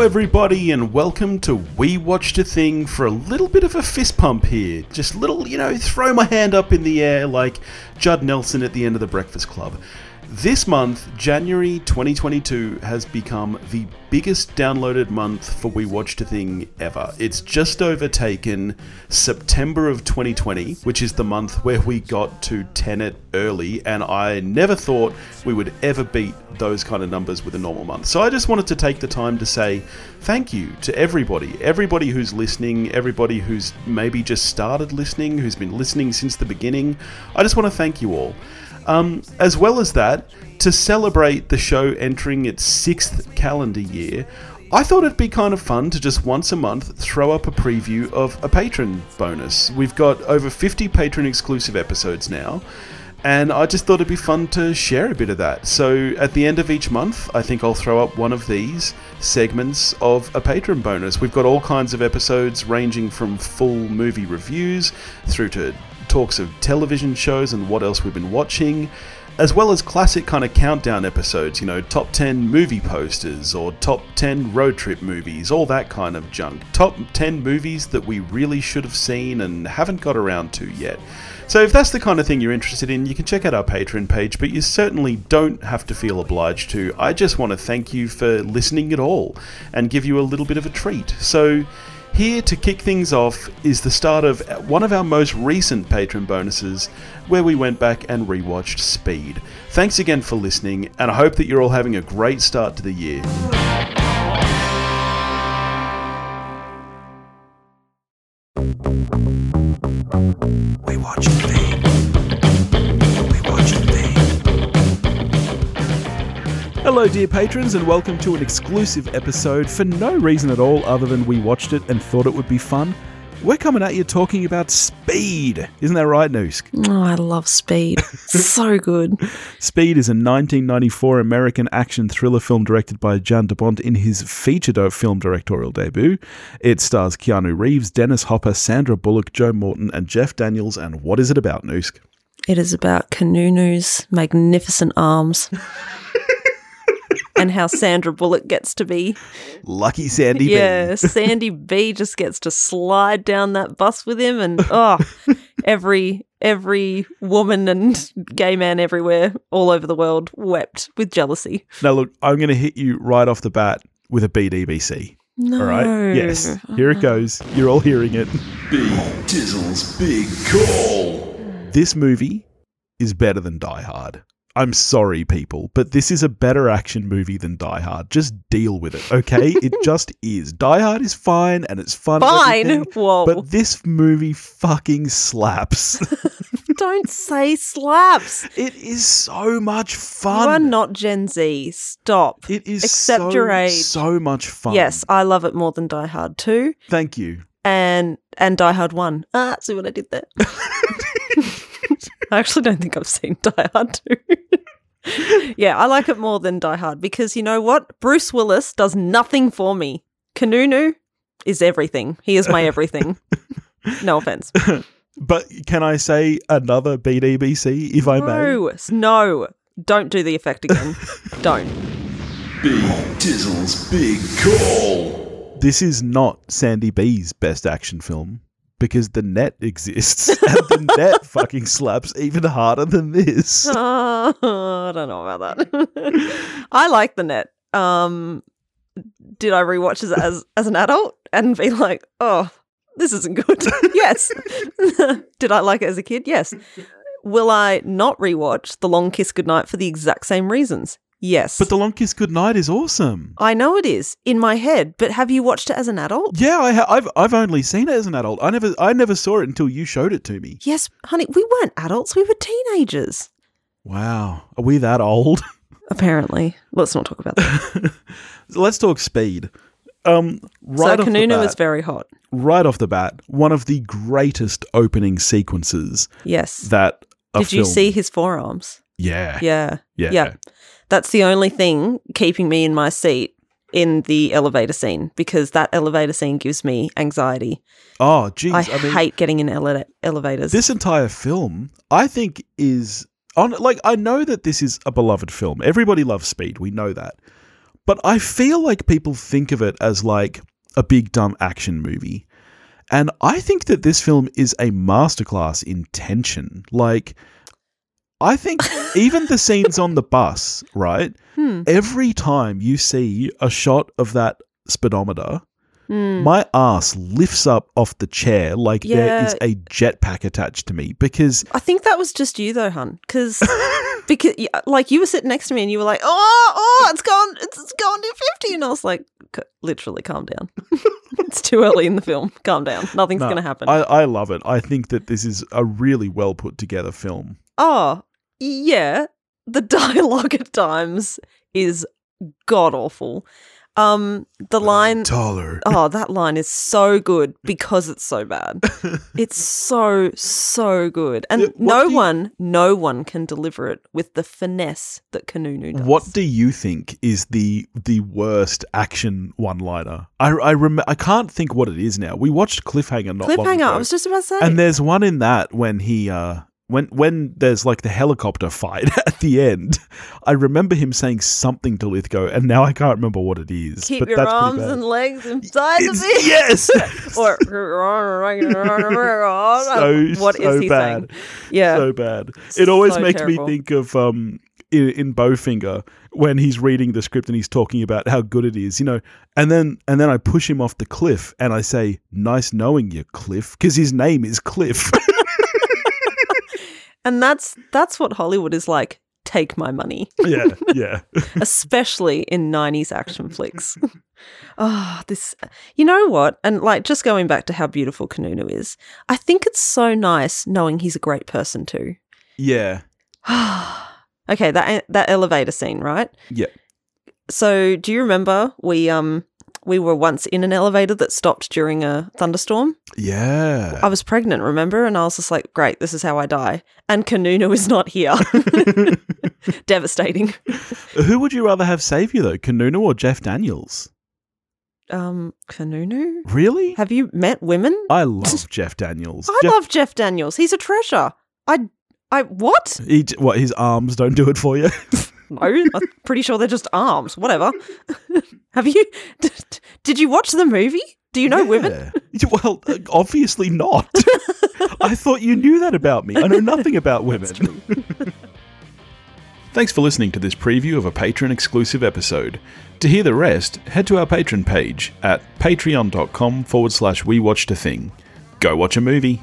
Hello, everybody, and welcome to We Watched a Thing for a little bit of a fist pump here. Just little, you know, throw my hand up in the air like Judd Nelson at the end of the Breakfast Club. This month, January 2022, has become the biggest downloaded month for We Watched a Thing ever. It's just overtaken September of 2020, which is the month where we got to Tenet early, and I never thought we would ever beat those kind of numbers with a normal month. So I just wanted to take the time to say thank you to everybody, everybody who's listening, everybody who's maybe just started listening, who's been listening since the beginning. I just want to thank you all. Um, as well as that, to celebrate the show entering its sixth calendar year, I thought it'd be kind of fun to just once a month throw up a preview of a patron bonus. We've got over 50 patron exclusive episodes now, and I just thought it'd be fun to share a bit of that. So at the end of each month, I think I'll throw up one of these segments of a patron bonus. We've got all kinds of episodes ranging from full movie reviews through to talks of television shows and what else we've been watching, as well as classic kind of countdown episodes, you know, top 10 movie posters or top 10 road trip movies, all that kind of junk. Top 10 movies that we really should have seen and haven't got around to yet. So if that's the kind of thing you're interested in, you can check out our Patreon page, but you certainly don't have to feel obliged to. I just want to thank you for listening at all and give you a little bit of a treat. So here to kick things off is the start of one of our most recent patron bonuses, where we went back and rewatched Speed. Thanks again for listening, and I hope that you're all having a great start to the year. Hello, dear patrons, and welcome to an exclusive episode for no reason at all other than we watched it and thought it would be fun. We're coming at you talking about Speed. Isn't that right, Noosk? Oh, I love Speed. so good. Speed is a 1994 American action thriller film directed by Jan de Bont in his feature film directorial debut. It stars Keanu Reeves, Dennis Hopper, Sandra Bullock, Joe Morton, and Jeff Daniels. And what is it about, Noosk? It is about Kanunu's magnificent arms. and how Sandra Bullock gets to be. Lucky Sandy yeah, B. Sandy B just gets to slide down that bus with him and oh, every every woman and gay man everywhere all over the world wept with jealousy. Now, look, I'm going to hit you right off the bat with a BDBC. No. All right? Yes. Uh-huh. Here it goes. You're all hearing it. Big Dizzle's big call. This movie is better than Die Hard. I'm sorry, people, but this is a better action movie than Die Hard. Just deal with it, okay? it just is. Die Hard is fine and it's fun. Fine. Whoa. But this movie fucking slaps. Don't say slaps. it is so much You fun. are not Gen Z. Stop. it is Accept so, your age. so much fun. Yes, I love it more than Die Hard 2 Thank you. and and Die Hard 1. Ah, see what I did there. I actually don't think I've seen Die Hard 2. yeah, I like it more than Die Hard because you know what? Bruce Willis does nothing for me. Kanunu is everything. He is my everything. no offense. But can I say another BDBC, if I may? No, no. Don't do the effect again. don't. Big Dizzle's big call. This is not Sandy B's best action film because the net exists and the net fucking slaps even harder than this. Uh, I don't know about that. I like the net. Um, did I rewatch it as as an adult and be like, oh, this isn't good? yes. did I like it as a kid? Yes. Will I not rewatch The Long Kiss Goodnight for the exact same reasons? Yes. But The Long Kiss Goodnight is awesome. I know it is in my head, but have you watched it as an adult? Yeah, I ha- I've I've only seen it as an adult. I never I never saw it until you showed it to me. Yes, honey, we weren't adults, we were teenagers. Wow, are we that old? Apparently. Let's not talk about that. Let's talk speed. Um, right so off the Kanunu bat, is very hot. right off the bat, one of the greatest opening sequences Yes. that a Did you see his forearms? Yeah, Yeah. yeah, Yeah. That's the only thing keeping me in my seat in the elevator scene because that elevator scene gives me anxiety. Oh, geez, I, I, mean, hate getting in ele- elevators. this entire film, I think, is on. Like, I know that this is a beloved film. Everybody loves Speed. We know that. but I feel like people think of it as like a big dumb action movie. And I think that this film is a masterclass in tension. Like, I think even the scenes on the bus, right? Hmm. Every time you see a shot of that speedometer, Hmm. my ass lifts up off the chair like there Yeah. is a jetpack attached to me because I think that was just you though, hun, because because like you were sitting next to me and you were like, oh, oh, it's gone, it's, gone to fifty, and I was like, literally, calm down. it's too early in the film. Calm down. Nothing's No, gonna happen. I, I love it. I think that this is a really well put together film. oh, yeah. The dialogue at times is god awful. Um, the line. Taller. Oh, that line is so good because it's so bad. It's so so good, and Yeah, no you- one, no one can deliver it with the finesse that Kanunu does. What do you think is the the worst action one liner? I I rem- I can't think what it is now. We watched Cliffhanger not cliffhanger? I was just about to say. and there's one in that when he uh when when there's like the helicopter fight at the end. I remember him saying something to Lithgow, and now I can't remember what it is. Keep but your that's arms and legs inside It's- the me. yes, or so what is so he bad. saying? Yeah. so bad. It always So makes terrible. me think of um in, in Bowfinger when he's reading the script and he's talking about how good it is, you know, and then and then I push him off the cliff and I say, "Nice knowing you, Cliff," because his name is Cliff. And that's that's what Hollywood is like. Take my money, yeah, yeah. especially in '90s action flicks. oh, this. You know what? And like, just going back to how beautiful Kanunu is, I think it's so nice knowing he's a great person too. Yeah. okay, that that elevator scene, right? Yeah. So, do you remember we um we were once in an elevator that stopped during a thunderstorm? Yeah. I was pregnant, remember? And I was just like, great, this is how I die. And Kanunu is not here. Devastating. Who would you rather have save you though, Kanunu or Jeff Daniels? Um, Kanunu? Really? Have you met women? I love Jeff Daniels. I Jeff, love Jeff Daniels. He's a treasure. I, I, what? he, what his arms don't do it for you. No, I'm pretty sure they're just arms. Whatever. Have you, did, did you watch the movie? Do you know women? Well, uh, obviously not. I thought you knew that about me. I know nothing about women. Thanks for listening to this preview of a patron exclusive episode. To hear the rest, head to our patron page at patreon.com forward slash we watched a thing. Go watch a movie.